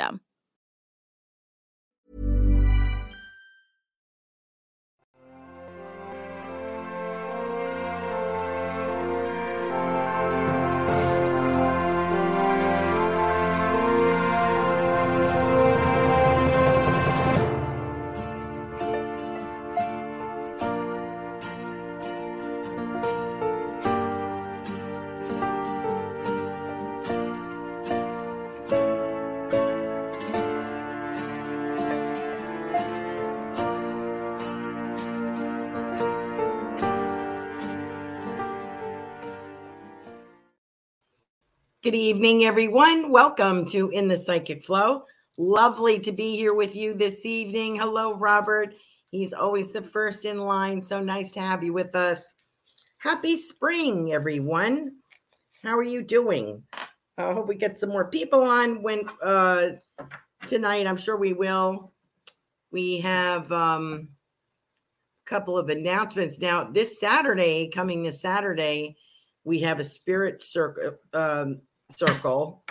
system. Good evening, everyone. Welcome to In the Psychic Flow. Lovely to be here with you this evening. Hello, Robert. He's always the first in line. So nice to have you with us. Happy spring, everyone. How are you doing? I hope we get some more people on when uh, tonight. I'm sure we will. We have um, a couple of announcements now. This Saturday, coming this Saturday, we have a spirit circle um, circle,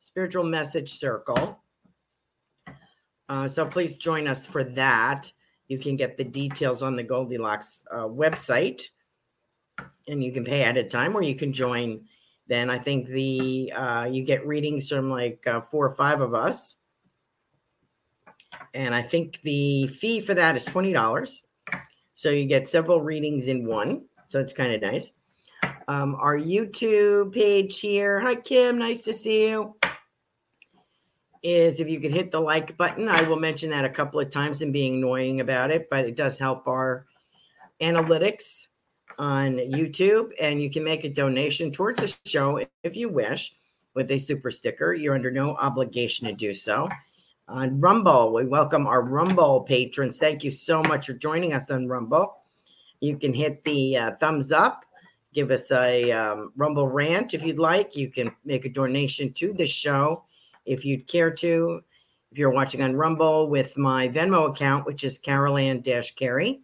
spiritual message circle. Uh, so please join us for that. You can get the details on the Goldylocks uh, website, and you can pay at a time, or you can join. Then I think the uh, you get readings from like uh, four or five of us, and I think the fee for that is twenty dollars. So you get several readings in one. So it's kind of nice um, our YouTube page here. Hi, Kim. Nice to see you. Is if you could hit the like button. I will mention that a couple of times and being annoying about it, but it does help our analytics on YouTube. And you can make a donation towards the show if you wish with a super sticker. You're under no obligation to do so. On Rumble, we welcome our Rumble patrons. Thank you so much for joining us on Rumble. You can hit the uh, thumbs up give us a um, Rumble rant if you'd like. You can make a donation to the show if you'd care to. If you're watching on Rumble with my Venmo account, which is Carolan Carey.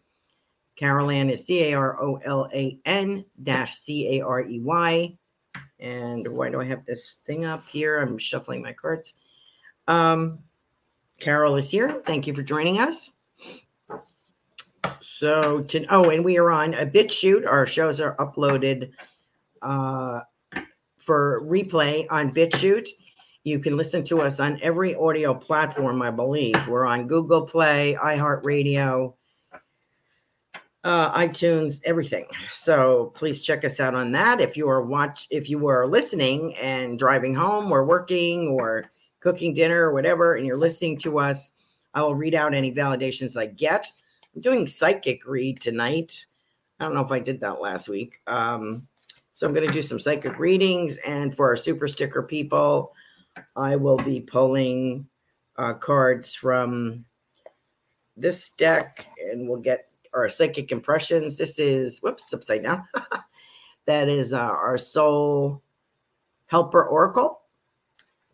Carolan is C A R O L A N dash C A R E Y. And why do I have this thing up here? I'm shuffling my cards. Um, Carol is here. Thank you for joining us. So to oh, and we are on a BitChute. Our shows are uploaded uh, for replay on BitChute. You can listen to us on every audio platform, I believe. We're on Google Play, iHeartRadio, uh, iTunes, everything. So please check us out on that. If you are watch, if you are listening and driving home or working or cooking dinner or whatever, and you're listening to us, I will read out any validations I get. I'm doing psychic read tonight. I don't know if I did that last week. Um, so I'm going to do some psychic readings, and for our super sticker people, I will be pulling uh, cards from this deck, and we'll get our psychic impressions. This is whoops, upside down. that is uh, our soul helper oracle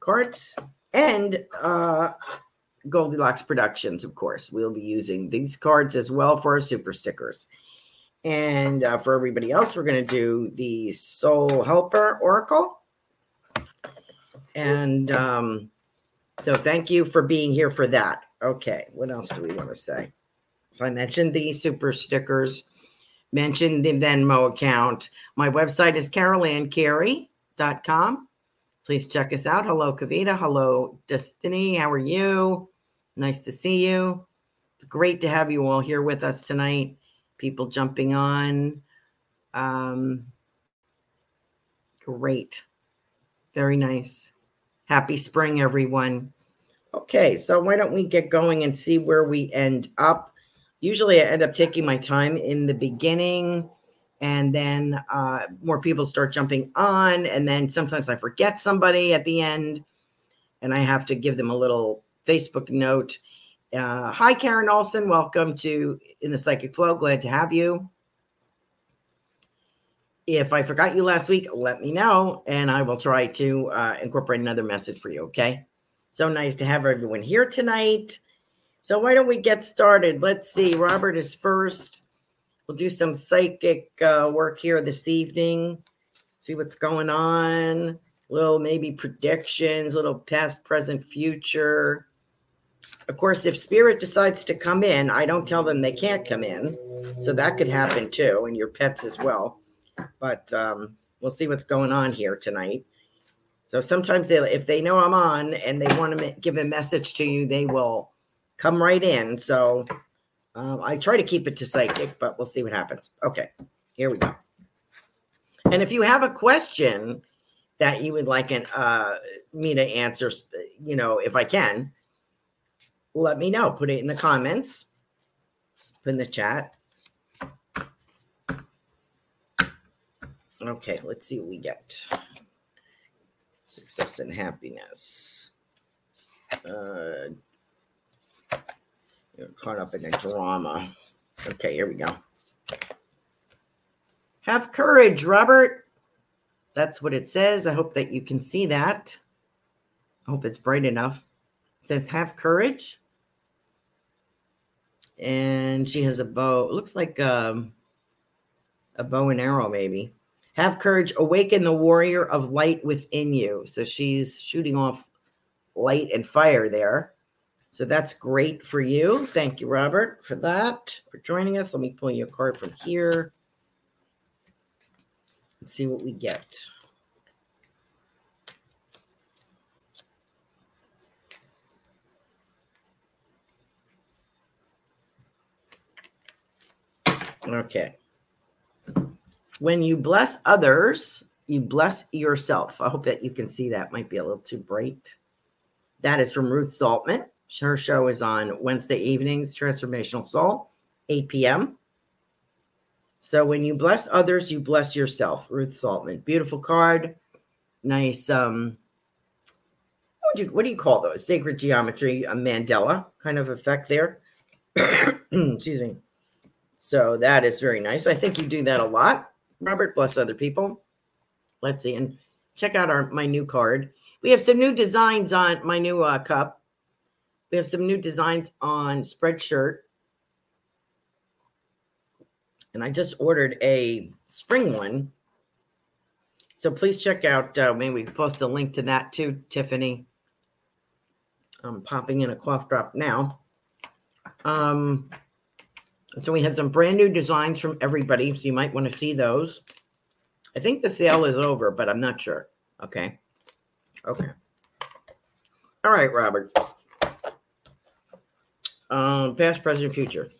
cards and uh, Goldylocks Productions, of course. We'll be using these cards as well for our super stickers. And uh, for everybody else, we're going to do the Soul Helper Oracle. And um, so thank you for being here for that. Okay, what else do we want to say? So I mentioned the super stickers, mentioned the Venmo account. My website is carolancarey.com. Please check us out. Hello, Kavita. Hello, Destiny. How are you? Nice to see you. It's great to have you all here with us tonight. People jumping on. Um, great. Very nice. Happy spring, everyone. Okay, so why don't we get going and see where we end up? Usually, I end up taking my time in the beginning, and then uh, more people start jumping on, and then sometimes I forget somebody at the end, and I have to give them a little Facebook note. Uh, hi, Karen Olson. Welcome to In the Psychic Flow. Glad to have you. If I forgot you last week, let me know, and I will try to uh, incorporate another message for you. Okay. So nice to have everyone here tonight. So why don't we get started? Let's see. Robert is first. We'll do some psychic uh, work here this evening. See what's going on. Little maybe predictions, little past, present, future of course, if spirit decides to come in, I don't tell them they can't come in. So that could happen too, and your pets as well. But um, we'll see what's going on here tonight. So sometimes they, if they know I'm on and they want to give a message to you, they will come right in. So um, I try to keep it to psychic, but we'll see what happens. Okay, here we go. And if you have a question that you would like an, uh, me to answer, you know, if I can, let me know. Put it in the comments, put in the chat. Okay, let's see what we get. Success and happiness. Uh, you're caught up in a drama. Okay, here we go. Have courage, Robert. That's what it says. I hope that you can see that. I hope it's bright enough. It says, Have courage and she has a bow. It looks like um, a bow and arrow, maybe. Have courage, awaken the warrior of light within you. So she's shooting off light and fire there. So that's great for you. Thank you, Robert, for that, for joining us. Let me pull you a card from here. Let's see what we get. Okay. When you bless others, you bless yourself. I hope that you can see that. Might be a little too bright. That is from Ruth Saltman. Her show is on Wednesday evenings, Transformational Soul, 8 p.m. So when you bless others, you bless yourself. Ruth Saltman. Beautiful card. Nice. Um, what, would you, what do you call those? Sacred geometry, a mandala kind of effect there. Excuse me. So that is very nice. I think you do that a lot. Robert, bless other people. Let's see. And check out our my new card. We have some new designs on my new uh, cup. We have some new designs on Spreadshirt. And I just ordered a spring one. So please check out, uh, maybe we post a link to that too, Tiffany. I'm popping in a cough drop now. Um, so we have some brand new designs from everybody. So you might want to see those. I think the sale is over, but I'm not sure. Okay. Okay. All right, Robert. Um, past, present, future.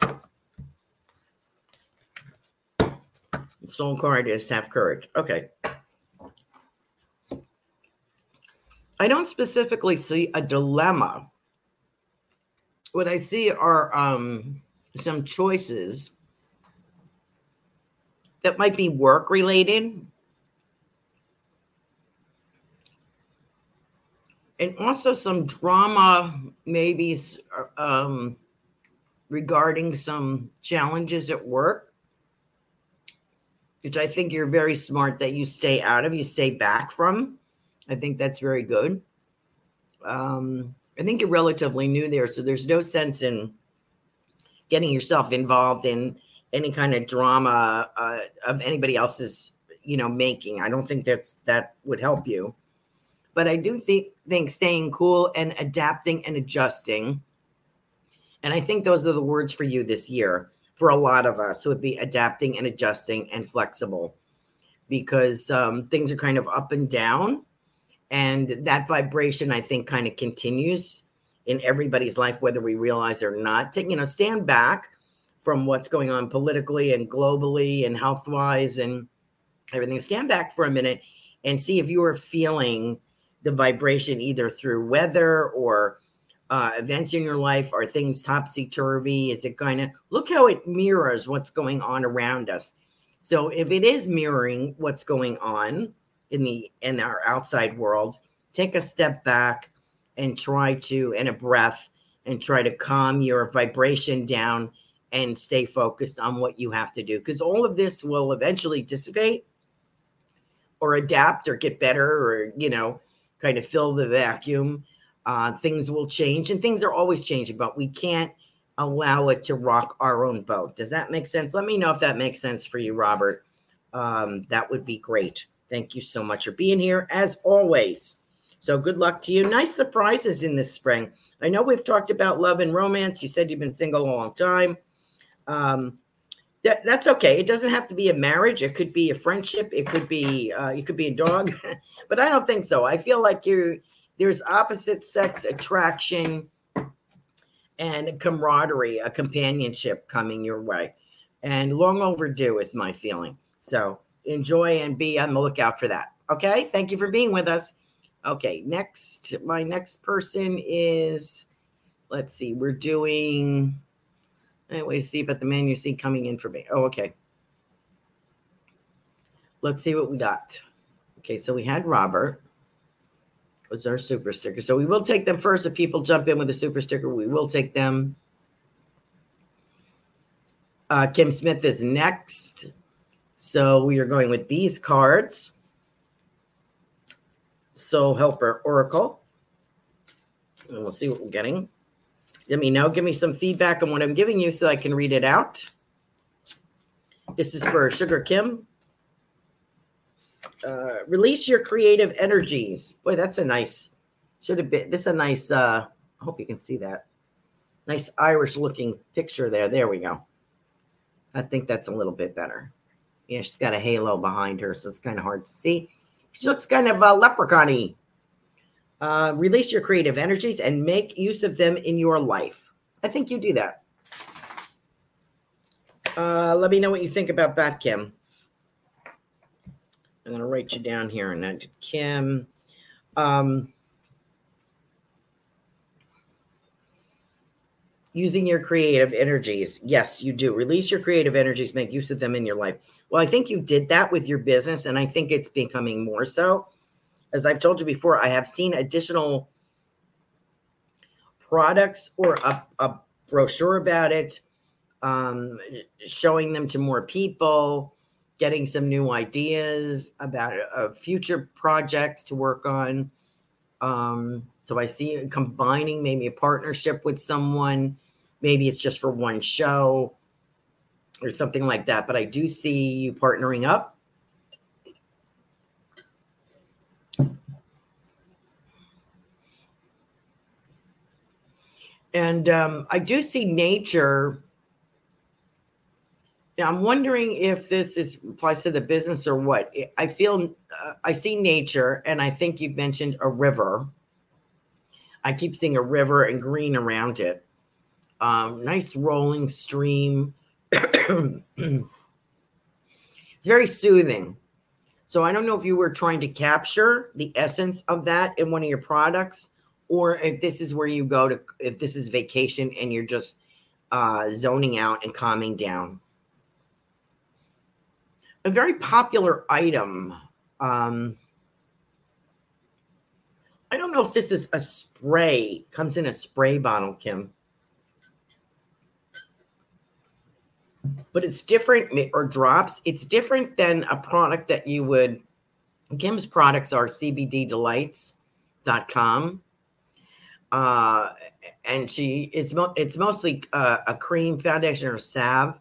Soul card is to have courage. Okay. I don't specifically see a dilemma. What I see are um, some choices that might be work related. And also some drama, maybe um, regarding some challenges at work, which I think you're very smart that you stay out of, you stay back from. I think that's very good. Um, I think you're relatively new there, so there's no sense in getting yourself involved in any kind of drama uh, of anybody else's, you know, making. I don't think that's that would help you. But I do think think staying cool and adapting and adjusting. And I think those are the words for you this year for a lot of us would be adapting and adjusting and flexible because um, things are kind of up and down and that vibration, I think, kind of continues in everybody's life, whether we realize or not. To, you know, stand back from what's going on politically and globally and health wise and everything. Stand back for a minute and see if you are feeling the vibration either through weather or uh, events in your life. Are things topsy turvy? Is it kind of look how it mirrors what's going on around us? So if it is mirroring what's going on, in the in our outside world take a step back and try to and a breath and try to calm your vibration down and stay focused on what you have to do because all of this will eventually dissipate or adapt or get better or you know kind of fill the vacuum uh, things will change and things are always changing but we can't allow it to rock our own boat does that make sense let me know if that makes sense for you robert um, that would be great Thank you so much for being here, as always. So, good luck to you. Nice surprises in this spring. I know we've talked about love and romance. You said you've been single a long time. Um, that, that's okay. It doesn't have to be a marriage. It could be a friendship. It could be uh, it could be a dog, but I don't think so. I feel like you there's opposite sex attraction and camaraderie, a companionship coming your way, and long overdue is my feeling. So enjoy and be on the lookout for that. Okay. Thank you for being with us. Okay. Next, my next person is, let's see, we're doing, anyway, see but the man you see coming in for me. Oh, okay. Let's see what we got. Okay. So we had Robert was our super sticker. So we will take them first. If people jump in with a super sticker, we will take them. Uh, Kim Smith is next. So we are going with these cards. Soul Helper Oracle. And we'll see what we're getting. Let me know. Give me some feedback on what I'm giving you so I can read it out. This is for Sugar Kim. Uh, release your creative energies. Boy, that's a nice, should have been, this is a nice, uh, I hope you can see that. Nice Irish looking picture there. There we go. I think that's a little bit better. Yeah, she's got a halo behind her, so it's kind of hard to see. She looks kind of uh, leprechaun uh, release your creative energies and make use of them in your life. I think you do that. Uh, let me know what you think about that, Kim. I'm going to write you down here. And Kim. Um, using your creative energies. Yes, you do. Release your creative energies, make use of them in your life. Well, I think you did that with your business, and I think it's becoming more so. As I've told you before, I have seen additional products or a, a brochure about it, um, showing them to more people, getting some new ideas about uh, future projects to work on. Um, so I see combining maybe a partnership with someone. Maybe it's just for one show or something like that. But I do see you partnering up. And um, I do see nature. Now, I'm wondering if this is applies to the business or what. I feel uh, I see nature, and I think you've mentioned a river. I keep seeing a river and green around it. Um, nice rolling stream It's very soothing. So I don't know if you were trying to capture the essence of that in one of your products, or if this is where you go to, if this is vacation and you're just uh, zoning out and calming down. A very popular item. Um, I don't know if this is a spray, comes in a spray bottle, Kim. But it's different, or drops. It's different than a product that you would. Kim's products are cbddelights.com. Uh, and she it's mo- it's mostly uh, a cream foundation or salve.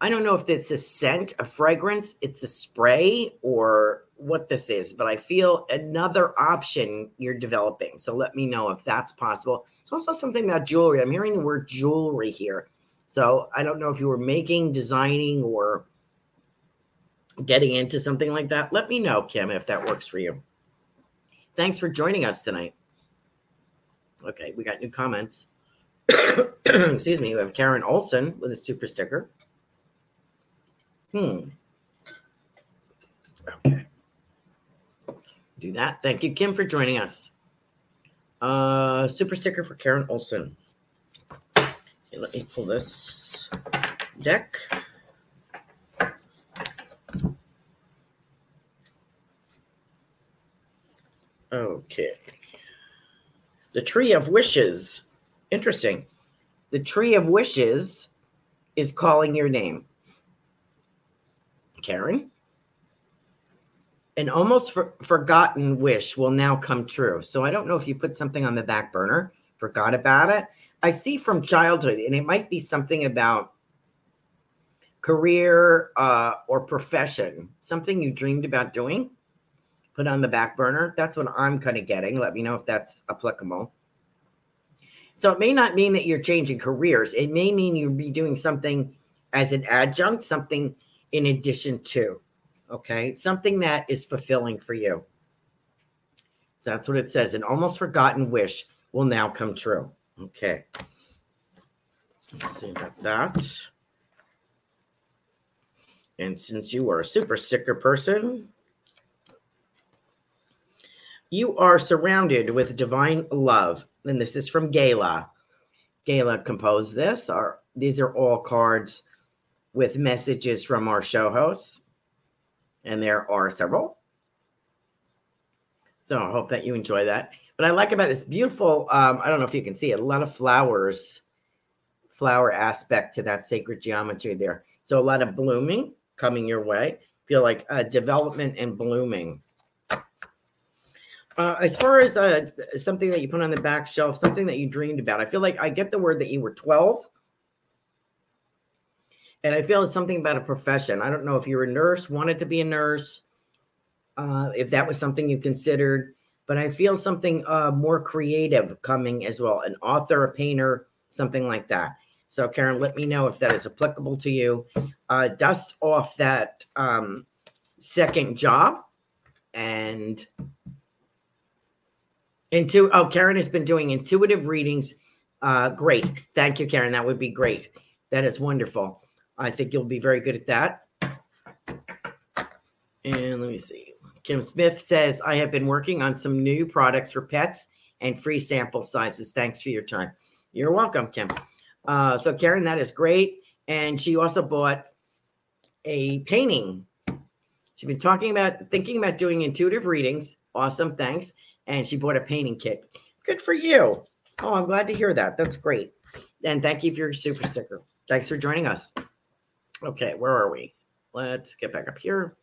I don't know if it's a scent, a fragrance, it's a spray, or what this is, but I feel another option you're developing. So let me know if that's possible. It's also something about jewelry. I'm hearing the word jewelry here. So I don't know if you were making, designing, or getting into something like that. Let me know, Kim, if that works for you. Thanks for joining us tonight. Okay, we got new comments. Excuse me. We have Karen Olson with a super sticker. Hmm. Okay. Do that. Thank you, Kim, for joining us. Uh, super sticker for Karen Olson. Okay, let me pull this deck. Okay. The Tree of Wishes. Interesting. The Tree of Wishes is calling your name. Karen? An almost for, forgotten wish will now come true. So I don't know if you put something on the back burner, forgot about it. I see from childhood, and it might be something about career uh, or profession, something you dreamed about doing put on the back burner. That's what I'm kind of getting. Let me know if that's applicable. So it may not mean that you're changing careers. It may mean you'll be doing something as an adjunct, something in addition to. Okay. Something that is fulfilling for you. So that's what it says. An almost forgotten wish will now come true. Okay. Let's see about that. And since you are a super sticker person, you are surrounded with divine love. And this is from Gala. Gala composed this. Our, these are all cards with messages from our show hosts. And there are several. So I hope that you enjoy that. But I like about this beautiful, um, I don't know if you can see it, a lot of flowers, flower aspect to that sacred geometry there. So a lot of blooming coming your way. Feel like uh, development and blooming. Uh, as far as uh, something that you put on the back shelf, something that you dreamed about, I feel like I get the word that you were 12. And I feel it's something about a profession. I don't know if you were a nurse, wanted to be a nurse, uh, if that was something you considered, but I feel something uh, more creative coming as well an author, a painter, something like that. So, Karen, let me know if that is applicable to you. Uh, dust off that um, second job and into oh, Karen has been doing intuitive readings. Uh, great. Thank you, Karen. That would be great. That is wonderful. I think you'll be very good at that. And let me see. Kim Smith says, I have been working on some new products for pets and free sample sizes. Thanks for your time. You're welcome, Kim. Uh, so, Karen, that is great. And she also bought a painting. She's been talking about thinking about doing intuitive readings. Awesome. Thanks and she bought a painting kit. Good for you. Oh, I'm glad to hear that. That's great. And thank you for your super sticker. Thanks for joining us. Okay, where are we? Let's get back up here.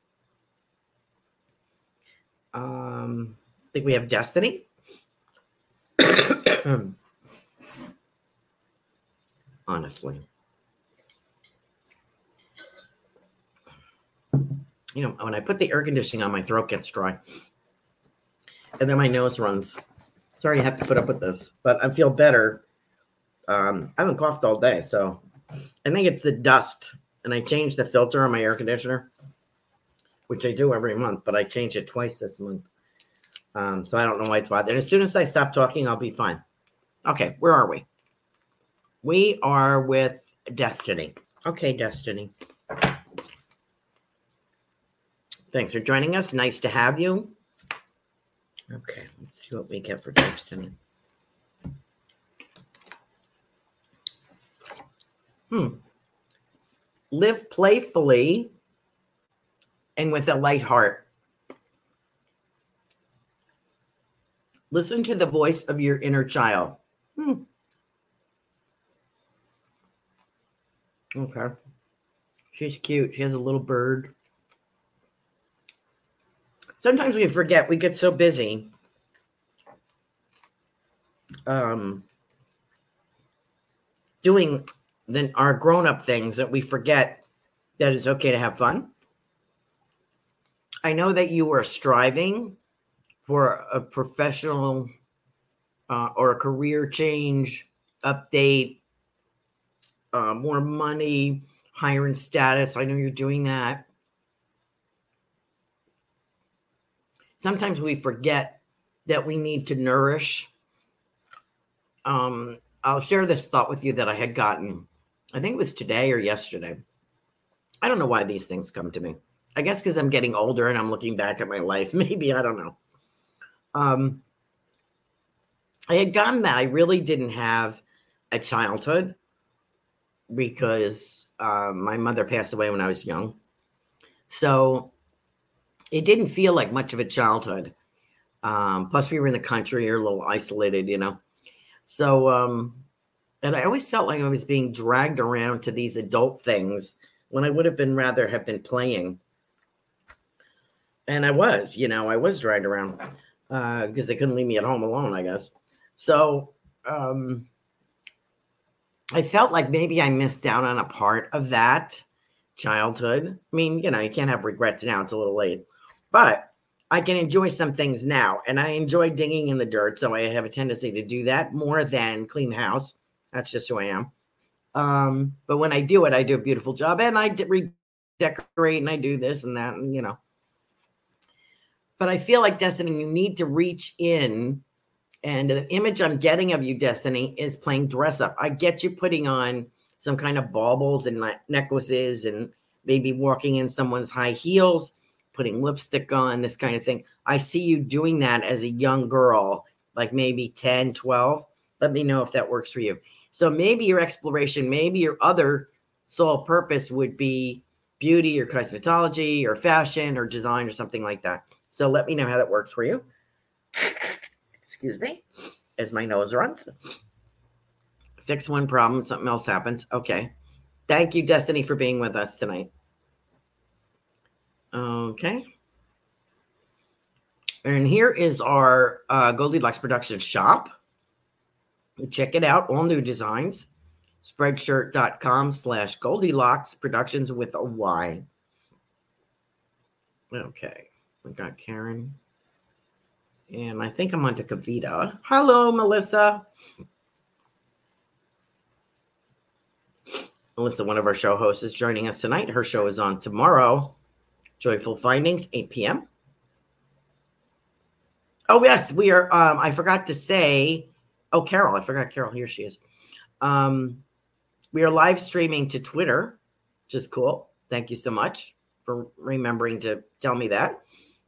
Um, I think we have Destiny. Honestly. You know, when I put the air conditioning on, my throat gets dry and then my nose runs. Sorry, I have to put up with this, but I feel better. Um, I haven't coughed all day, so I think it's the dust. And I changed the filter on my air conditioner, which I do every month, but I change it twice this month. Um, so I don't know why it's bothering. As soon as I stop talking, I'll be fine. Okay, where are we? We are with Destiny. Okay, Destiny. Thanks for joining us. Nice to have you. Okay, let's see what we get for destiny. Hmm. Live playfully and with a light heart. Listen to the voice of your inner child. Hmm. Okay. She's cute. She has a little bird. Sometimes we forget. We get so busy. Um, doing then our grown-up things that we forget that it's okay to have fun. I know that you are striving for a professional uh, or a career change, update, uh, more money, higher status. I know you're doing that. Sometimes we forget that we need to nourish. Um, I'll share this thought with you that I had gotten. I think it was today or yesterday. I don't know why these things come to me. I guess because I'm getting older and I'm looking back at my life. Maybe I don't know. Um, I had gotten that I really didn't have a childhood because uh, my mother passed away when I was young. So it didn't feel like much of a childhood. Um, plus, we were in the country, you're a little isolated, you know. So, um, and I always felt like I was being dragged around to these adult things when I would have been rather have been playing. And I was, you know, I was dragged around because uh, they couldn't leave me at home alone, I guess. So, um, I felt like maybe I missed out on a part of that childhood. I mean, you know, you can't have regrets now, it's a little late, but I can enjoy some things now. And I enjoy digging in the dirt. So I have a tendency to do that more than clean the house. That's just who I am. Um, but when I do it, I do a beautiful job and I redecorate and I do this and that, and you know. But I feel like Destiny, you need to reach in and the image I'm getting of you, Destiny, is playing dress up. I get you putting on some kind of baubles and necklaces and maybe walking in someone's high heels, putting lipstick on, this kind of thing. I see you doing that as a young girl, like maybe 10, 12. Let me know if that works for you. So maybe your exploration, maybe your other sole purpose would be beauty or cosmetology or fashion or design or something like that. So let me know how that works for you excuse me, as my nose runs. Fix one problem, something else happens. Okay. Thank you, Destiny, for being with us tonight. Okay. And here is our uh, Goldylocks production shop. Check it out, all new designs. Spreadshirt.com slash Goldylocks Productions with a Y. Okay. We got Karen. And I think I'm on to Kavita. Hello, Melissa. Melissa, one of our show hosts, is joining us tonight. Her show is on tomorrow. Joyful Findings, 8 p.m. Oh, yes, we are. Um, I forgot to say, oh, Carol, I forgot Carol. Here she is. Um, we are live streaming to Twitter, which is cool. Thank you so much for remembering to tell me that.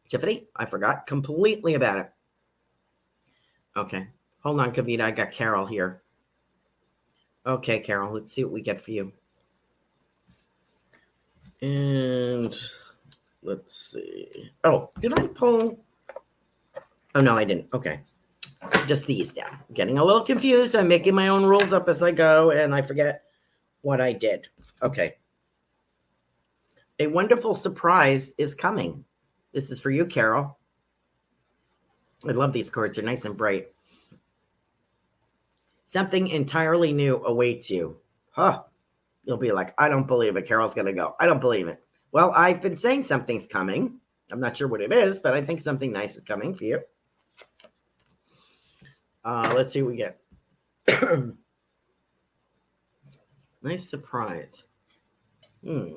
Tiffany, I forgot completely about it. Okay. Hold on, Kavita. I got Carol here. Okay, Carol, let's see what we get for you. And let's see. Oh, did I pull? Oh, no, I didn't. Okay. Just these down. Getting a little confused. I'm making my own rules up as I go, and I forget what I did. Okay. A wonderful surprise is coming. This is for you, Carol. I love these cards. They're nice and bright. Something entirely new awaits you. Huh. You'll be like, I don't believe it. Carol's going to go. I don't believe it. Well, I've been saying something's coming. I'm not sure what it is, but I think something nice is coming for you. Uh, let's see what we get. nice surprise. Hmm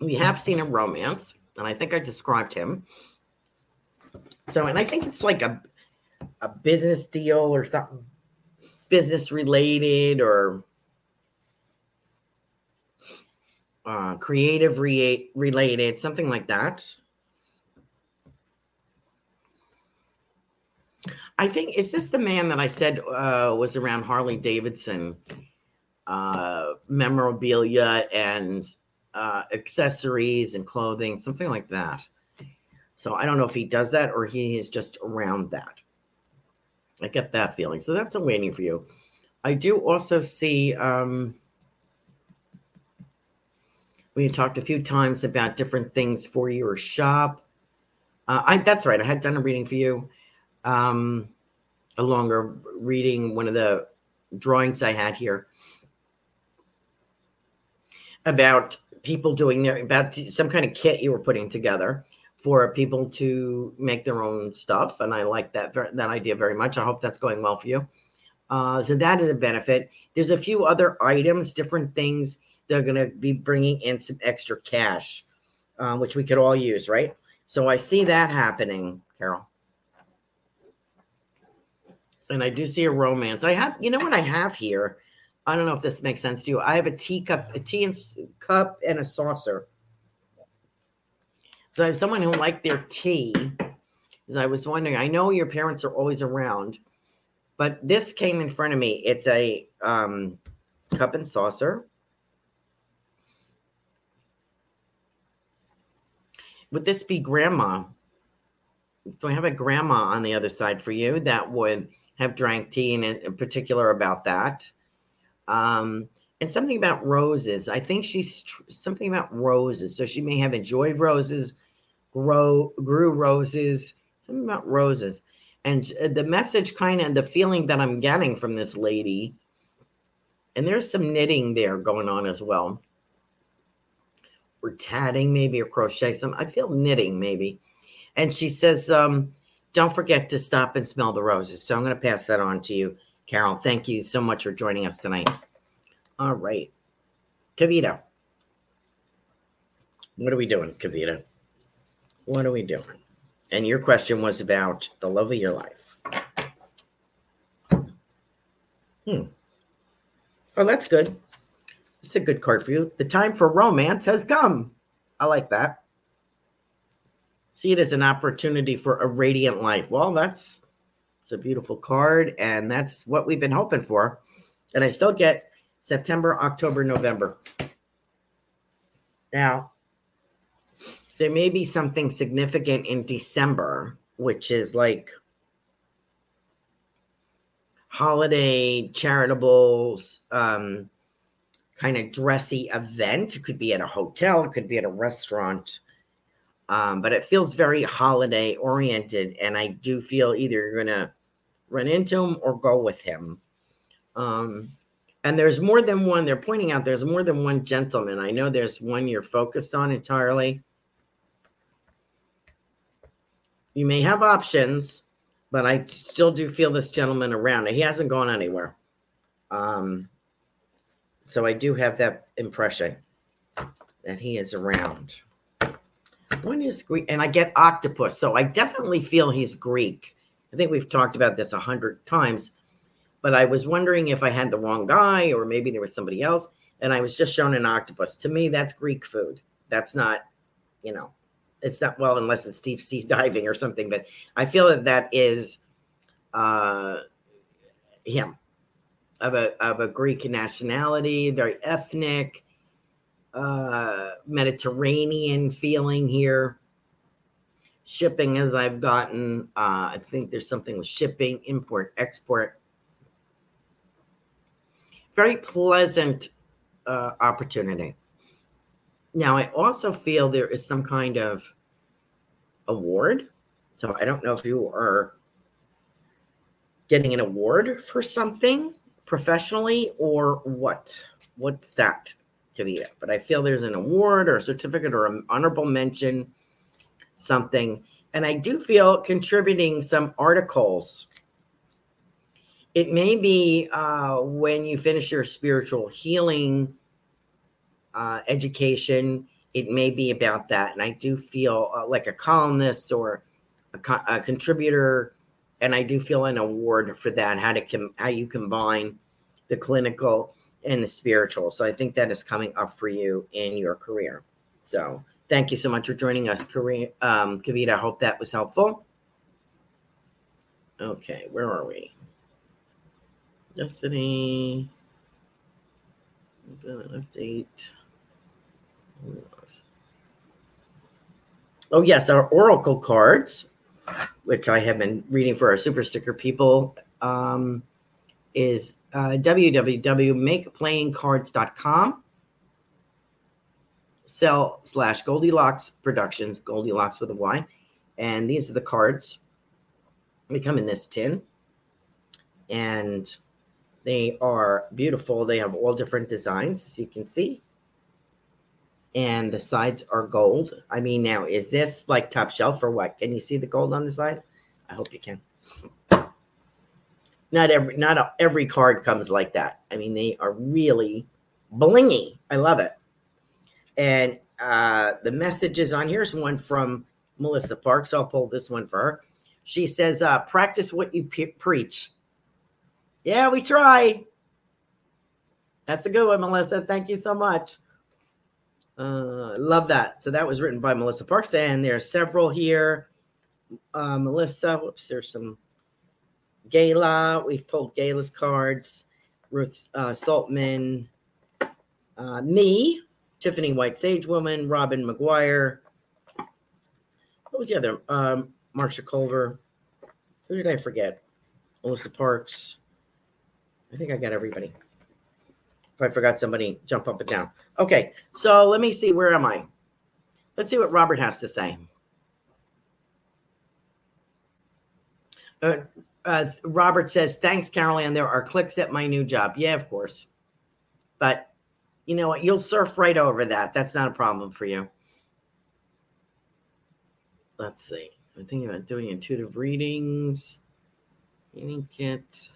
we have seen a romance, and I think I described him. So, and I think it's like a a business deal or something business related or uh, creative re- related, something like that. I think is this the man that I said uh, was around Harley Davidson uh, memorabilia and uh, accessories and clothing, something like that. So I don't know if he does that or he is just around that. I get that feeling. So that's a waiting for you. I do also see um, we talked a few times about different things for your shop. Uh, I that's right. I had done a reading for you, um, a longer reading. One of the drawings I had here about people doing their about some kind of kit you were putting together for people to make their own stuff, and I like that that idea very much. I hope that's going well for you. Uh, so that is a benefit. There's a few other items, different things they're going to be bringing in some extra cash, uh, which we could all use, right? So I see that happening, Carol. And I do see a romance. I have, you know what I have here? I don't know if this makes sense to you. I have a teacup, a tea and cup, and a saucer. So I have someone who liked their tea. As I was wondering, I know your parents are always around, but this came in front of me. It's a um, cup and saucer. Would this be grandma? Do I have a grandma on the other side for you that would have drank tea and in particular about that? Um, and something about roses. I think she's tr- something about roses. So she may have enjoyed roses, grow grew roses, something about roses. And uh, the message kind of the feeling that I'm getting from this lady, and there's some knitting there going on as well or tatting maybe or crochet some i feel knitting maybe. And she says um, don't forget to stop and smell the roses. So i'm going to pass that on to you carol. Thank you so much for joining us tonight. All right. Kavita. What are we doing kavita? What are we doing? And your question was about the love of your life. Hmm. Oh that's good it's a good card for you. The time for romance has come. I like that. See it as an opportunity for a radiant life. Well, that's it's a beautiful card, and that's what we've been hoping for. And I still get September, October, November. Now, there may be something significant in December, which is like holiday charitables, um, kind of dressy event. It could be at a hotel, it could be at a restaurant. Um, but it feels very holiday oriented. And I do feel either you're going to run into him or go with him. Um, and there's more than one, they're pointing out there's more than one gentleman. I know there's one you're focused on entirely. You may have options, but I still do feel this gentleman around. He hasn't gone anywhere. Um, so I do have that impression that he is around. When is Greek? And I get octopus. So I definitely feel he's Greek. I think we've talked about this a hundred times, but I was wondering if I had the wrong guy or maybe there was somebody else. And I was just shown an octopus. To me, that's Greek food. That's not, you know, it's not well unless it's deep sea diving or something. But I feel that that is uh, him of a of a Greek nationality, very ethnic, uh, Mediterranean feeling here. Shipping, as I've gotten, uh, I think there's something with shipping, import, export. Very pleasant uh, opportunity. Now, I also feel there is some kind of award. So I don't know if you are getting an award for something professionally or what? What's that, Kavita? But I feel there's an award or a certificate or an honorable mention, something. And I do feel contributing some articles. It may be uh, when you finish your spiritual healing uh, education, it may be about that. And I do feel uh, like a columnist or a, co- a contributor and I do feel an award for that. How to com- how you combine the clinical and the spiritual. So I think that is coming up for you in your career. So thank you so much for joining us, um, Kavita. I hope that was helpful. Okay, where are we? Destiny. Update. Oh, yes, our Oracle cards, which I have been reading for our super sticker people, um, is uh, www.makeplayingcards.com. Sell slash Goldylocks Productions, Goldylocks with a Y. And these are the cards. They come in this tin. And they are beautiful. They have all different designs, as you can see and the sides are gold. I mean, now is this like top shelf or what? Can you see the gold on the side? I hope you can. Not every not every card comes like that. I mean, they are really blingy. I love it. And uh, the messages on here's one from Melissa Parks. I'll pull this one for her. She says, uh, "Practice what you pe- preach." Yeah, we try. That's a good one, Melissa. Thank you so much. Uh, love that. So that was written by Melissa Parks, and there are several here. Uh, Melissa, whoops, there's some Gala. We've pulled Gala's cards. Ruth uh, Saltman, uh, me, Tiffany White Sage Woman, Robin McGuire. What was the other? Um, Marsha Culver. Who did I forget? Melissa Parks. I think I got everybody. If I forgot somebody, jump up and down. Okay, so let me see. Where am I? Let's see what Robert has to say. Uh, uh, Robert says, Thanks, Caroline. There are clicks at my new job. Yeah, of course. But you know what? You'll surf right over that. That's not a problem for you. Let's see. I'm thinking about doing intuitive readings. You get.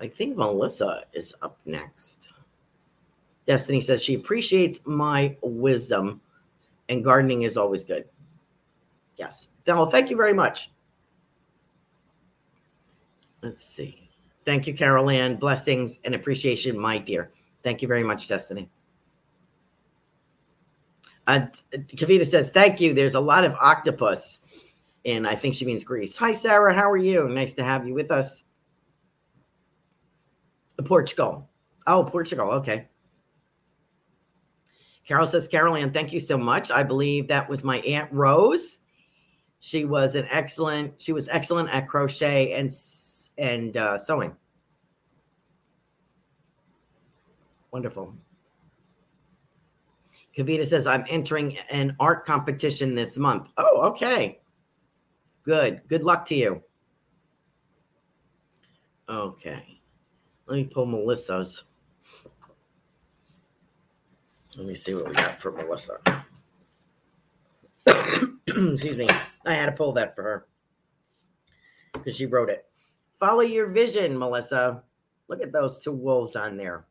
I think Melissa is up next. Destiny says she appreciates my wisdom and gardening is always good. Yes. Well, thank you very much. Let's see. Thank you, Carol Ann. Blessings and appreciation, my dear. Thank you very much, Destiny. Uh, Kavita says, thank you. There's a lot of octopus. And I think she means Greece. Hi, Sarah. How are you? Nice to have you with us. Portugal. Oh, Portugal. Okay. Carol says, Carol thank you so much. I believe that was my Aunt Rose. She was an excellent, she was excellent at crochet and and uh, sewing. Wonderful. Kavita says, I'm entering an art competition this month. Oh, okay. Good. Good luck to you. Okay. Let me pull Melissa's. Let me see what we got for Melissa. Excuse me. I had to pull that for her because she wrote it. Follow your vision, Melissa. Look at those two wolves on there.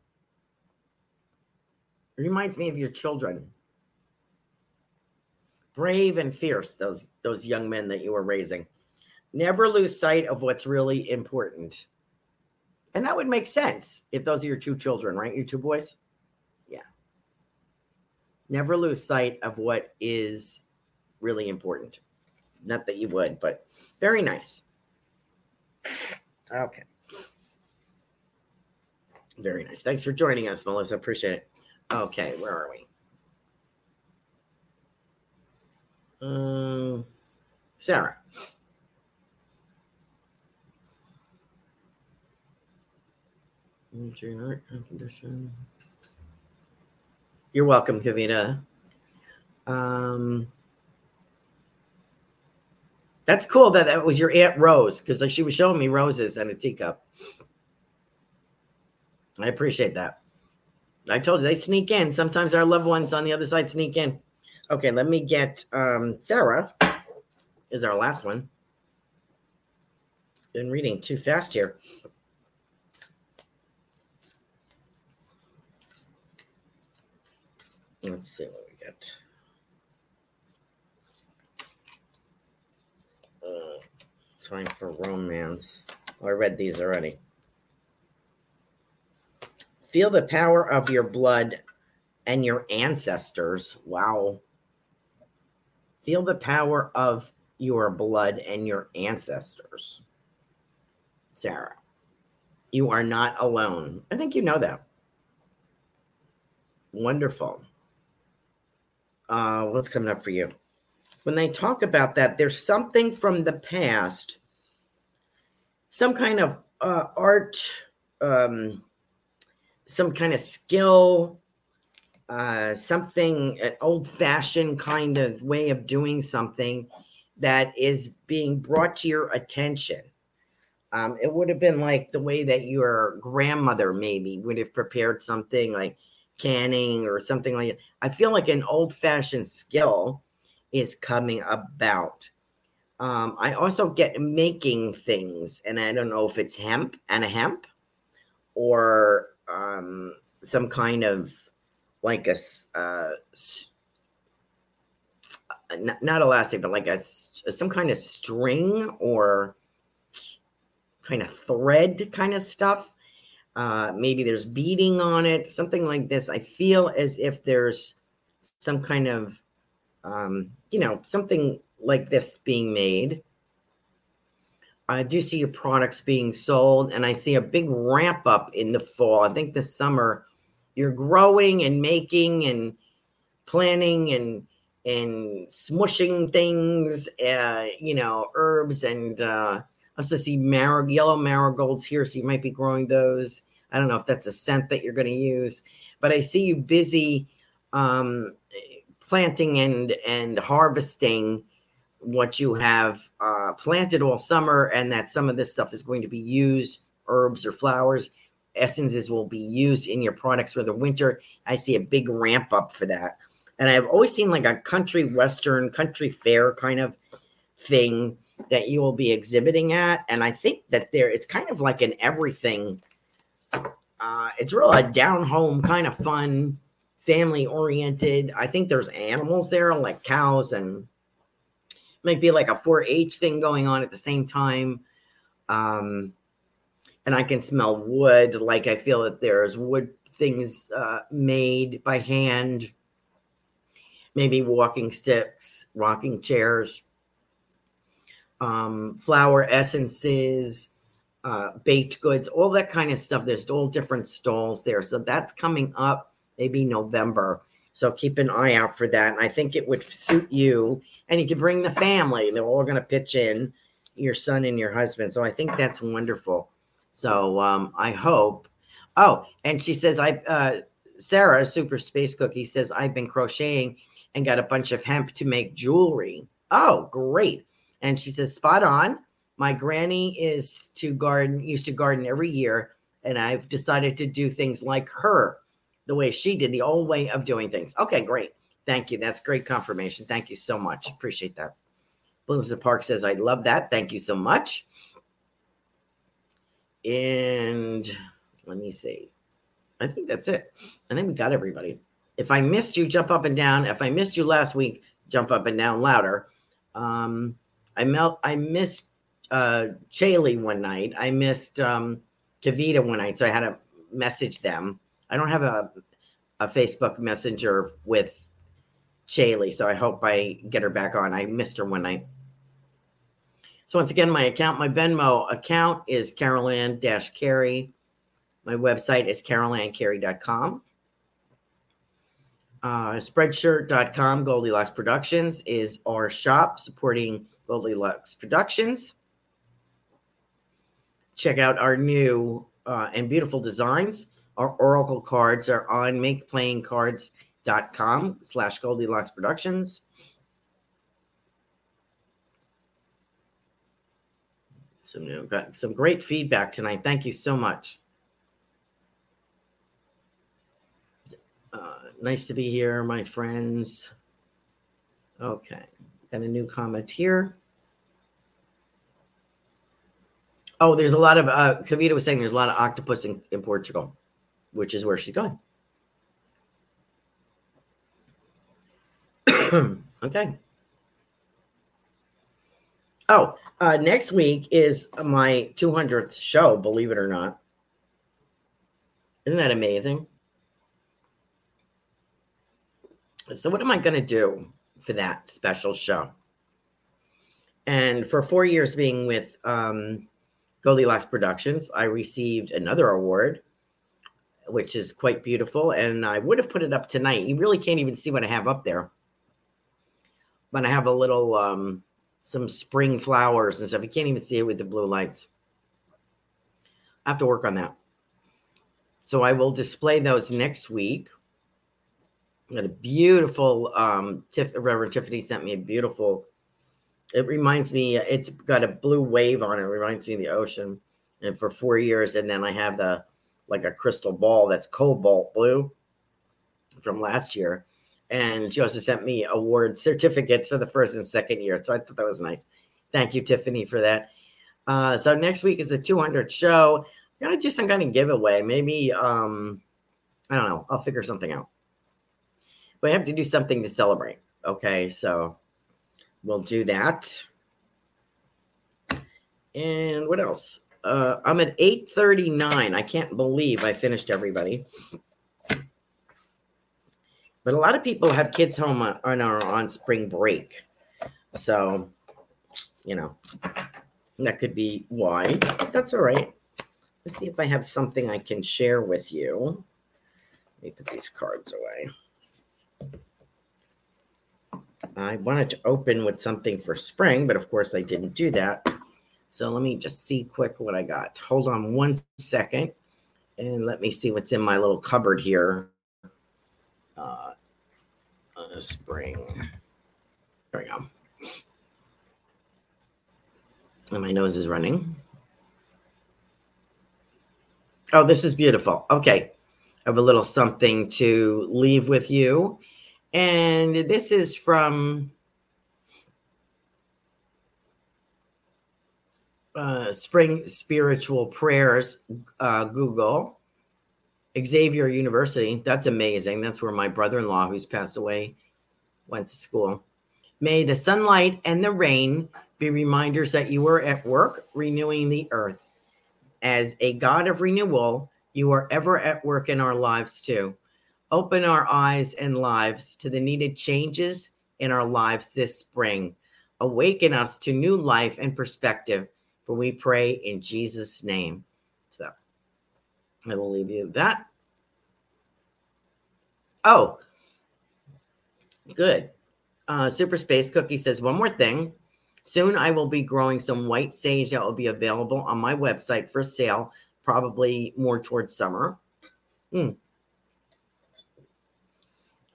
It reminds me of your children. Brave and fierce, those those young men that you were raising. Never lose sight of what's really important. And that would make sense if those are your two children, right? Your two boys. Yeah. Never lose sight of what is really important. Not that you would, but very nice. Okay. Very nice. Thanks for joining us, Melissa. Appreciate it. Okay, where are we? Um, Sarah. Condition. You're welcome, Kavita. Um, that's cool that that was your Aunt Rose because like she was showing me roses and a teacup. I appreciate that. I told you they sneak in. Sometimes our loved ones on the other side sneak in. Okay, let me get um, Sarah. Is our last one. Been reading too fast here. Let's see what we get. Uh, time for romance. Oh, I read these already. Feel the power of your blood and your ancestors. Wow. Feel the power of your blood and your ancestors. Sarah, you are not alone. I think you know that. Wonderful. Uh, what's coming up for you? When they talk about that, there's something from the past, some kind of uh, art, um, some kind of skill, uh, something, an old fashioned kind of way of doing something that is being brought to your attention. Um, it would have been like the way that your grandmother maybe would have prepared something like canning or something like that. I feel like an old fashioned skill is coming about. Um, I also get making things, and I don't know if it's hemp and a hemp or um, some kind of like a uh, not, not elastic, but like a some kind of string or kind of thread kind of stuff. Uh, maybe there's beading on it, something like this. I feel as if there's some kind of, um, you know, something like this being made. I do see your products being sold, and I see a big ramp up in the fall. I think this summer you're growing and making and planning and and smushing things, uh, you know, herbs and uh, I also see mar- yellow marigolds here, so you might be growing those. I don't know if that's a scent that you're going to use, but I see you busy um, planting and and harvesting what you have uh, planted all summer, and that some of this stuff is going to be used herbs or flowers essences will be used in your products for the winter. I see a big ramp up for that. And I've always seen like a country western, country fair kind of thing that you will be exhibiting at. And I think that there it's kind of like an everything. Uh, it's real a down home kind of fun, family oriented. I think there's animals there like cows and might be like a 4-H thing going on at the same time. Um, and I can smell wood. Like I feel that there's wood things uh, made by hand, maybe walking sticks, rocking chairs, um, flower essences, uh, baked goods, all that kind of stuff. There's all different stalls there. So that's coming up maybe November. So keep an eye out for that. And I think it would suit you. And you can bring the family. They're all going to pitch in, your son and your husband. So I think that's wonderful. So um, I hope. Oh, and she says, I, uh, Sarah, Super Space Cookie says, I've been crocheting and got a bunch of hemp to make jewelry. Oh, great. And she says, spot on. My granny is to garden, used to garden every year. And I've decided to do things like her, the way she did, the old way of doing things. Okay, great. Thank you. That's great confirmation. Thank you so much. Appreciate that. Melissa Park says, I love that. Thank you so much. And let me see. I think that's it. I think we got everybody. If I missed you, jump up and down. If I missed you last week, jump up and down louder. Um, I melt. I missed uh, Chaley one night. I missed um, Kavita one night, so I had to message them. I don't have a a Facebook Messenger with Chaley, so I hope I get her back on. I missed her one night. So once again, my account, my Venmo account is Carolan Dash Carey. My website is carolancarey.com. Uh, spreadshirt.com, Goldylocks Productions is our shop supporting Goldylocks Productions. Check out our new uh, and beautiful designs. Our Oracle cards are on makeplayingcards.com slash Goldylocks Productions. Some new, some great feedback tonight. Thank you so much. Uh, nice to be here, my friends. Okay, got a new comment here. Oh, there's a lot of uh Kavita was saying there's a lot of octopus in, in Portugal, which is where she's going. okay. Oh, uh, next week is my 200th show, believe it or not. Isn't that amazing? So, what am I going to do for that special show? And for four years being with um, Goldylocks Productions, I received another award, which is quite beautiful. And I would have put it up tonight. You really can't even see what I have up there. But I have a little, um, some spring flowers and stuff. You can't even see it with the blue lights. I have to work on that. So I will display those next week. I got a beautiful um Tiff, Reverend Tiffany sent me a beautiful. It reminds me, it's got a blue wave on it. it. Reminds me of the ocean. And for four years, and then I have the like a crystal ball that's cobalt blue from last year. And she also sent me award certificates for the first and second year. So I thought that was nice. Thank you, Tiffany, for that. Uh, so next week is the 200 show. I'm gonna do some kind of giveaway. Maybe um, I don't know. I'll figure something out. But I have to do something to celebrate. Okay, so we'll do that. And what else? Uh, I'm at 8:39. I can't believe I finished everybody. But a lot of people have kids home on, on are on spring break. So, you know, that could be why. That's all right. Let's see if I have something I can share with you. Let me put these cards away. I wanted to open with something for spring, but of course I didn't do that. So let me just see quick what I got. Hold on one second and let me see what's in my little cupboard here. Uh, uh spring. There we go. And my nose is running. Oh, this is beautiful. Okay. I have a little something to leave with you. And this is from uh, Spring Spiritual Prayers, uh, Google, Xavier University. That's amazing. That's where my brother in law, who's passed away, went to school. May the sunlight and the rain be reminders that you are at work renewing the earth. As a God of renewal, you are ever at work in our lives too. Open our eyes and lives to the needed changes in our lives this spring. Awaken us to new life and perspective, for we pray in Jesus' name. So I will leave you that. Oh, good. Uh, Super Space Cookie says one more thing. Soon I will be growing some white sage that will be available on my website for sale, probably more towards summer. Hmm.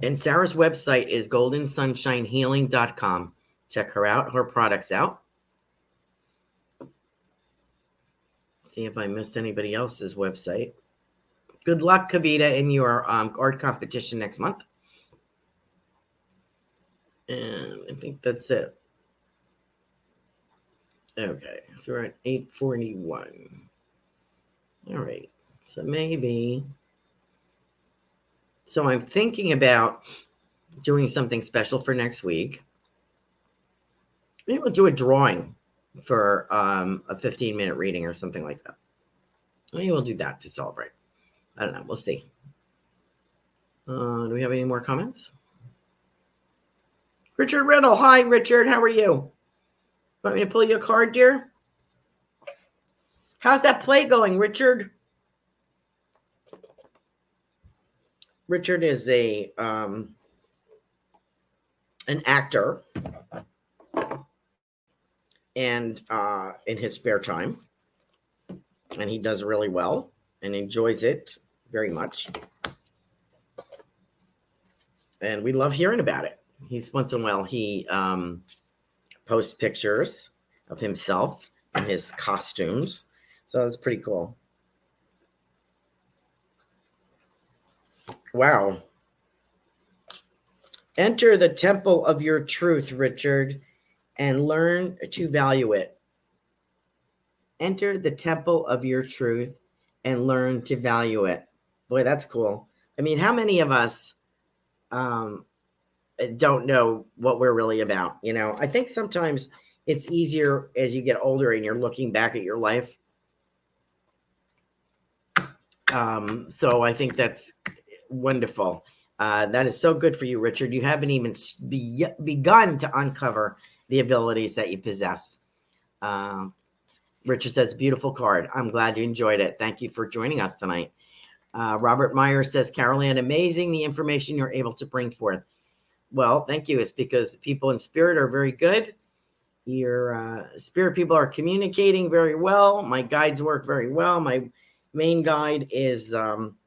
And Sarah's website is goldensunshinehealing.com. Check her out, her products out. See if I missed anybody else's website. Good luck, Kavita, in your um, art competition next month. And I think that's it. Okay, so we're at 841. All right, so maybe so I'm thinking about doing something special for next week. Maybe we'll do a drawing for um, a 15 minute reading or something like that. Maybe we'll do that to celebrate. I don't know. We'll see. Uh, do we have any more comments? Richard Riddle. Hi, Richard. How are you? Want me to pull you a card, dear? How's that play going, Richard? Richard is a um, an actor, and uh, in his spare time, and he does really well and enjoys it very much. And we love hearing about it. He's once in a while he um, posts pictures of himself and his costumes, so that's pretty cool. Wow. Enter the temple of your truth, Richard, and learn to value it. Enter the temple of your truth and learn to value it. Boy, that's cool. I mean, how many of us um, don't know what we're really about? You know, I think sometimes it's easier as you get older and you're looking back at your life Um, so I think that's wonderful. Uh, that is so good for you, Richard. You haven't even be- begun to uncover the abilities that you possess. Uh, Richard says, beautiful card. I'm glad you enjoyed it. Thank you for joining us tonight. Uh, Robert Meyer says, Carolyn, amazing the information you're able to bring forth. Well, thank you. It's because people in spirit are very good. Your uh, spirit people are communicating very well. My guides work very well. My main guide is um,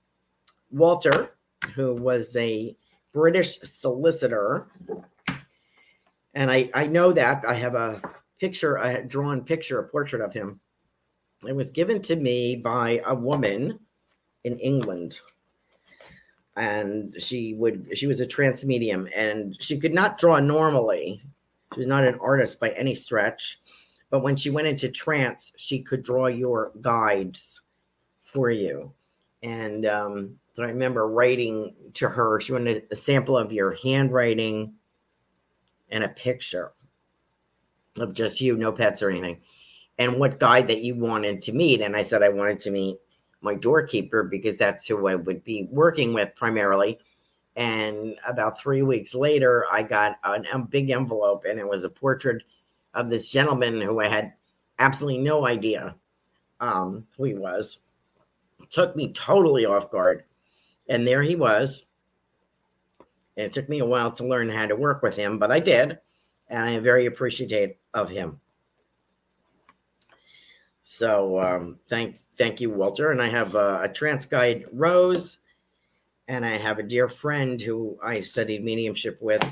Walter, who was a British solicitor. And I, I know that I have a picture, a drawn picture, a portrait of him. It was given to me by a woman in England. And she would, she was a trance medium and she could not draw normally. She was not an artist by any stretch. But when she went into trance, she could draw your guides for you. And um, so I remember writing to her, she wanted a sample of your handwriting and a picture of just you, no pets or anything, and what guy that you wanted to meet. And I said I wanted to meet my doorkeeper because that's who I would be working with primarily. And about three weeks later, I got an, a big envelope, and it was a portrait of this gentleman who I had absolutely no idea um, who he was. Took me totally off guard. And there he was. And it took me a while to learn how to work with him, but I did. And I am very appreciative of him. So um, thank thank you, Walter. And I have uh, a trance guide, Rose, and I have a dear friend who I studied mediumship with,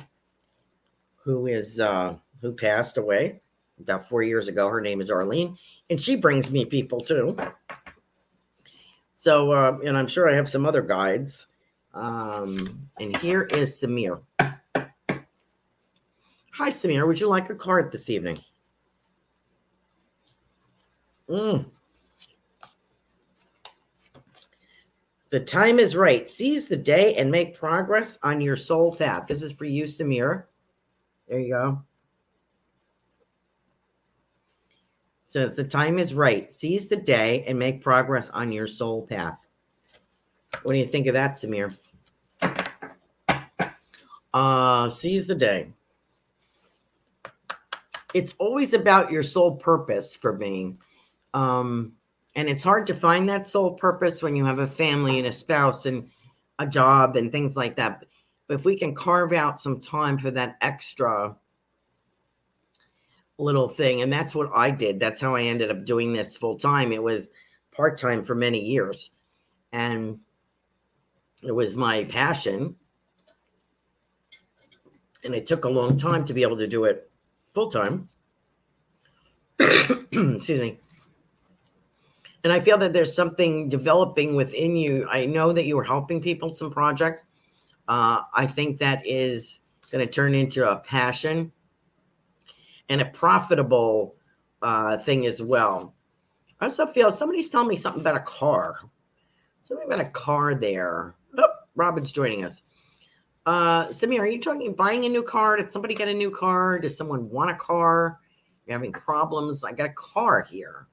who is uh, who passed away about four years ago. Her name is Arlene, and she brings me people too. So, uh, and I'm sure I have some other guides. Um, and here is Samir. Hi, Samir. Would you like a card this evening? Mm. The time is right. Seize the day and make progress on your soul path. This is for you, Samir. There you go. Says the time is right. Seize the day and make progress on your soul path. What do you think of that, Samir? Uh, seize the day it's always about your soul purpose for me. Um, and it's hard to find that soul purpose when you have a family and a spouse and a job and things like that. But if we can carve out some time for that extra little thing, and that's what I did. That's how I ended up doing this full time. It was part time for many years. And it was my passion. And it took a long time to be able to do it full time. Excuse me. And I feel that there's something developing within you. I know that you are helping people some projects. Uh, I think that is going to turn into a passion and a profitable uh, thing as well. I also feel somebody's telling me something about a car. Something about a car there. Oh, Robin's joining us. Uh, Simi, are you talking buying a new car? Did somebody get a new car? Does someone want a car? You're having problems. I got a car here.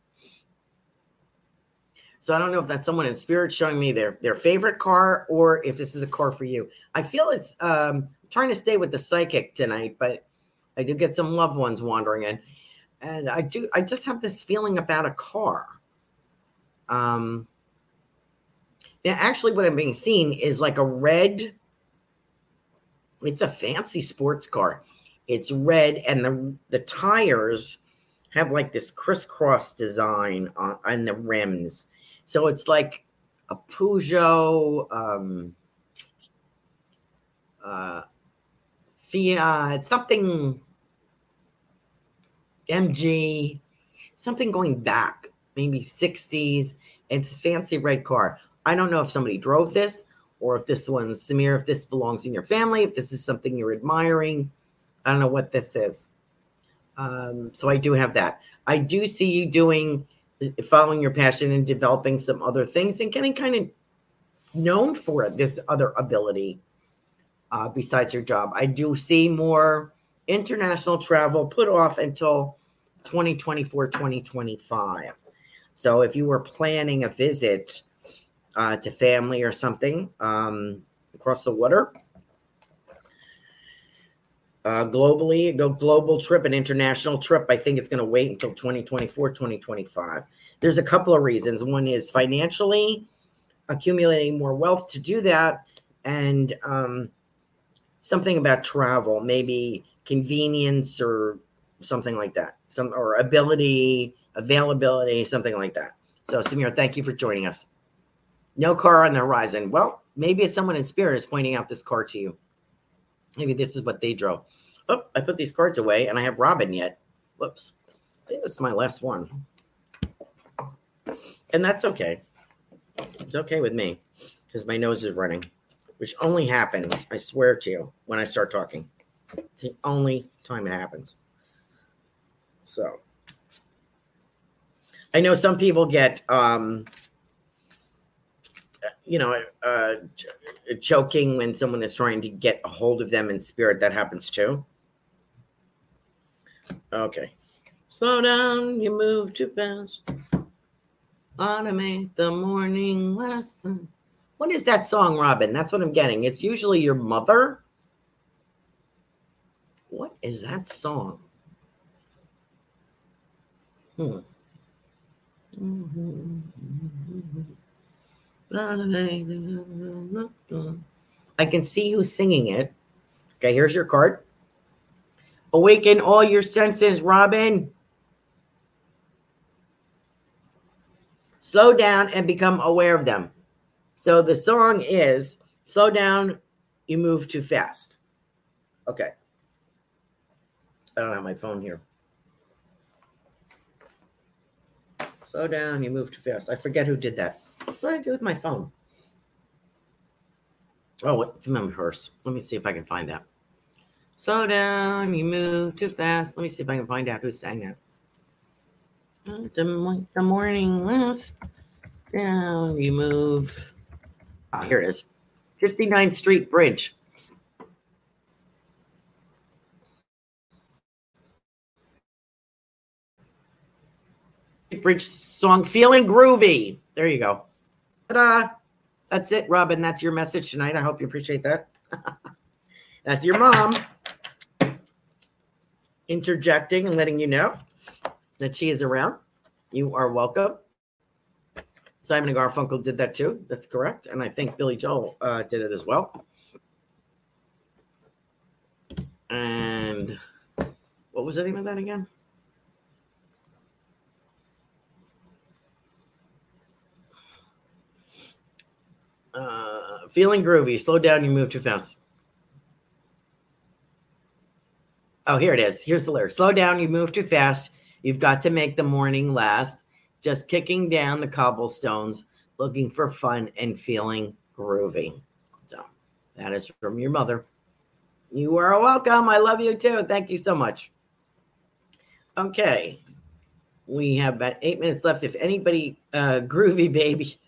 So I don't know if that's someone in spirit showing me their their favorite car or if this is a car for you. I feel it's um trying to stay with the psychic tonight, but I do get some loved ones wandering in. And I do I just have this feeling about a car. Um now actually what I'm being seen is like a red it's a fancy sports car. It's red, and the the tires have like this crisscross design on, on the rims. So it's like a Peugeot, um, uh, Fiat, something MG, something going back, maybe 60s. It's a fancy red car. I don't know if somebody drove this or if this one's Samir, if this belongs in your family, if this is something you're admiring. I don't know what this is. Um, so I do have that. I do see you doing, following your passion and developing some other things and getting kind of known for this other ability uh, besides your job. I do see more international travel put off until 2024, 2025. So if you were planning a visit, uh, to family or something um, across the water. Uh, globally, go global trip, an international trip. I think it's going to wait until 2024, 2025. There's a couple of reasons. One is financially accumulating more wealth to do that, and um, something about travel, maybe convenience or something like that, some or ability, availability, something like that. So, Samir, thank you for joining us. No car on the horizon. Well, maybe it's someone in spirit is pointing out this car to you. Maybe this is what they drove. Oh, I put these cards away and I have Robin yet. Whoops. I think this is my last one. And that's okay. It's okay with me because my nose is running, which only happens, I swear to you, when I start talking. It's the only time it happens. So I know some people get um you know, uh, choking when someone is trying to get a hold of them in spirit. That happens too. Okay. Slow down, you move too fast. Automate the morning time. What is that song, Robin? That's what I'm getting. It's usually your mother. What is that song? Hmm. I can see who's singing it. Okay, here's your card. Awaken all your senses, Robin. Slow down and become aware of them. So the song is slow down, you move too fast. Okay. I don't have my phone here. Slow down, you move too fast. I forget who did that. What did I do with my phone? Oh, it's in my purse. Let me see if I can find that. Slow down, you move too fast. Let me see if I can find out who sang that. The, morning last down, you move. Ah, here it is 59th Street Bridge. Bridge song, Feeling Groovy. There you go. Ta-da. That's it, Robin. That's your message tonight. I hope you appreciate that. That's your mom interjecting and letting you know that she is around. You are welcome. Simon and Garfunkel did that too. That's correct. And I think Billy Joel uh, did it as well. And what was the name of that again? Uh, feeling groovy. Slow down. You move too fast. Oh, here it is. Here's the lyric. Slow down. You move too fast. You've got to make the morning last. Just kicking down the cobblestones, looking for fun and feeling groovy. So that is from your mother. You are welcome. I love you too. Thank you so much. Okay. We have about eight minutes left. If anybody, uh, groovy baby.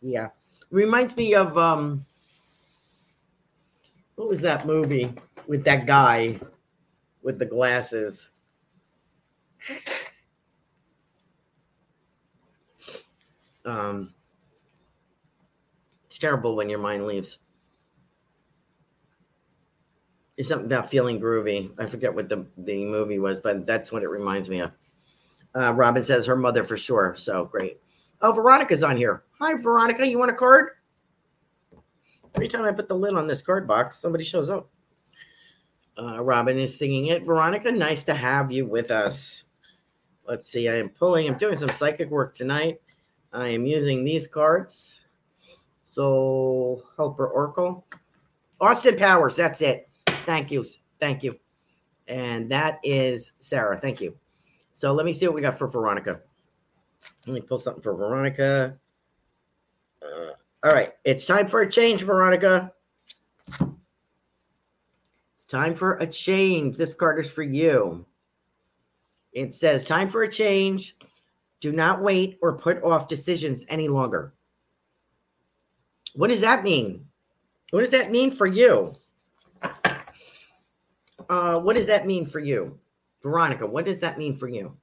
Yeah reminds me of um what was that movie with that guy with the glasses? Um it's terrible when your mind leaves. It's something about feeling groovy. I forget what the, the movie was, but that's what it reminds me of. Uh, Robin says her mother for sure. So great. Oh, Veronica's on here. Hi, Veronica. You want a card? Every time I put the lid on this card box, somebody shows up. Uh, Robin is singing it. Veronica, nice to have you with us. Let's see. I am pulling, I'm doing some psychic work tonight. I am using these cards. So, Helper Oracle. Austin Powers, that's it. Thank you. Thank you. And that is Sarah. Thank you. So, let me see what we got for Veronica. Let me pull something for Veronica. Uh, all right, it's time for a change, Veronica. It's time for a change. This card is for you. It says, Time for a change. Do not wait or put off decisions any longer. What does that mean? What does that mean for you? Uh, what does that mean for you? Veronica, what does that mean for you?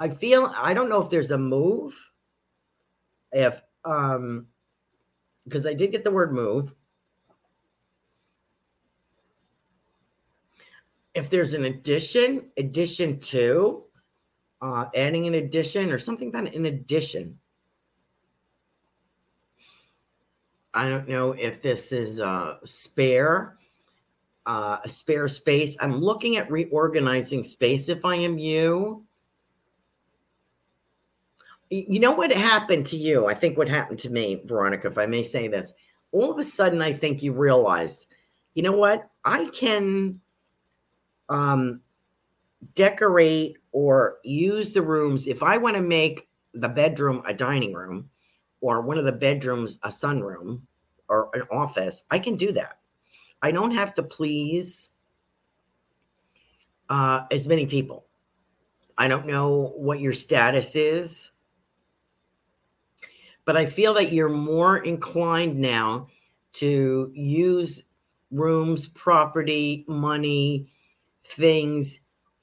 I feel I don't know if there's a move, if um because I did get the word move. If there's an addition, addition to, uh, adding an addition or something about an addition. I don't know if this is a spare, uh, a spare space. I'm looking at reorganizing space if I am you. You know what happened to you? I think what happened to me, Veronica, if I may say this. All of a sudden, I think you realized, you know what? I can um, decorate or use the rooms. If I want to make the bedroom a dining room or one of the bedrooms a sunroom or an office, I can do that. I don't have to please uh, as many people. I don't know what your status is, but I feel that you're more inclined now to use rooms, property, money, things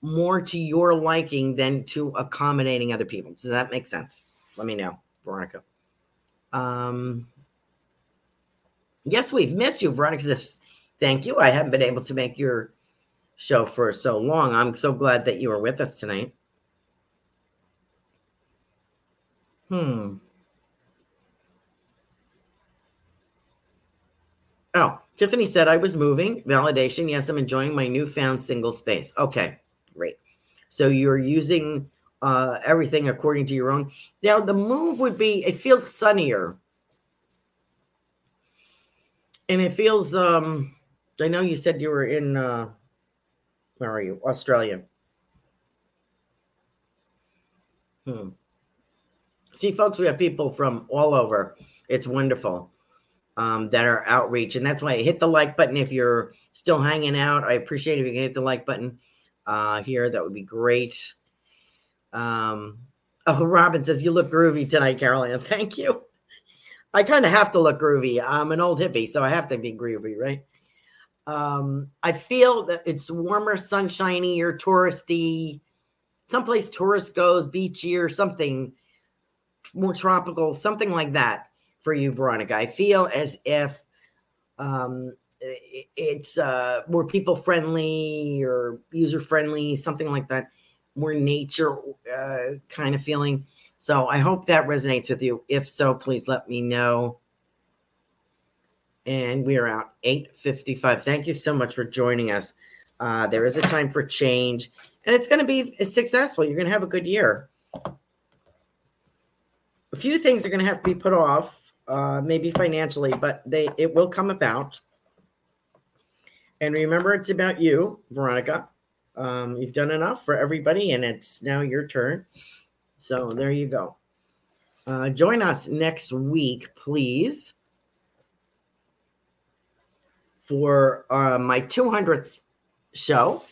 more to your liking than to accommodating other people. Does that make sense? Let me know, Veronica. Um, yes, we've missed you, Veronica. Says, Thank you. I haven't been able to make your show for so long. I'm so glad that you were with us tonight. Hmm. Oh, Tiffany said I was moving. Validation. Yes, I'm enjoying my newfound single space. Okay. Great. So you're using uh, everything according to your own. Now, the move would be it feels sunnier. And it feels, um, I know you said you were in, uh, where are you? Australia. Hmm. See, folks, we have people from all over. It's wonderful um, that are outreach. And that's why hit the like button if you're still hanging out. I appreciate if you can hit the like button uh, here. That would be great. Um, oh, Robin says, You look groovy tonight, Carolyn. Thank you. I kind of have to look groovy. I'm an old hippie, so I have to be groovy, right? Um, I feel that it's warmer, sunshiny, or touristy, someplace tourist goes, beachy, or something more tropical, something like that for you, Veronica. I feel as if um, it's uh, more people friendly or user friendly, something like that, more nature uh, kind of feeling. So I hope that resonates with you. If so, please let me know. And we are out 8:55. Thank you so much for joining us. Uh, there is a time for change, and it's going to be successful. You're going to have a good year. A few things are going to have to be put off, uh, maybe financially, but they it will come about. And remember, it's about you, Veronica. Um, you've done enough for everybody, and it's now your turn. So there you go. Uh, join us next week, please, for uh, my 200th show.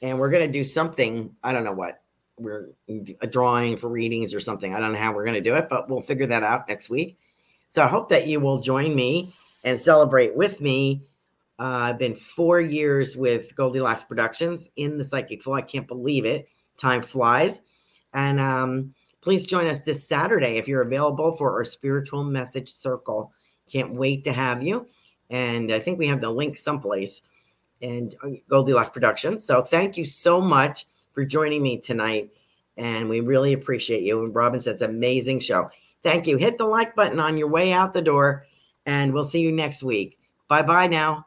And we're going to do something, I don't know what. We're a drawing for readings or something. I don't know how we're going to do it, but we'll figure that out next week. So I hope that you will join me and celebrate with me uh, I've been four years with Goldylocks Productions in the Psychic Flow. I can't believe it. Time flies. And um, please join us this Saturday if you're available for our spiritual message circle. Can't wait to have you. And I think we have the link someplace and Goldylocks Productions. So thank you so much for joining me tonight. And we really appreciate you. And Robin says, amazing show. Thank you. Hit the like button on your way out the door. And we'll see you next week. Bye bye now.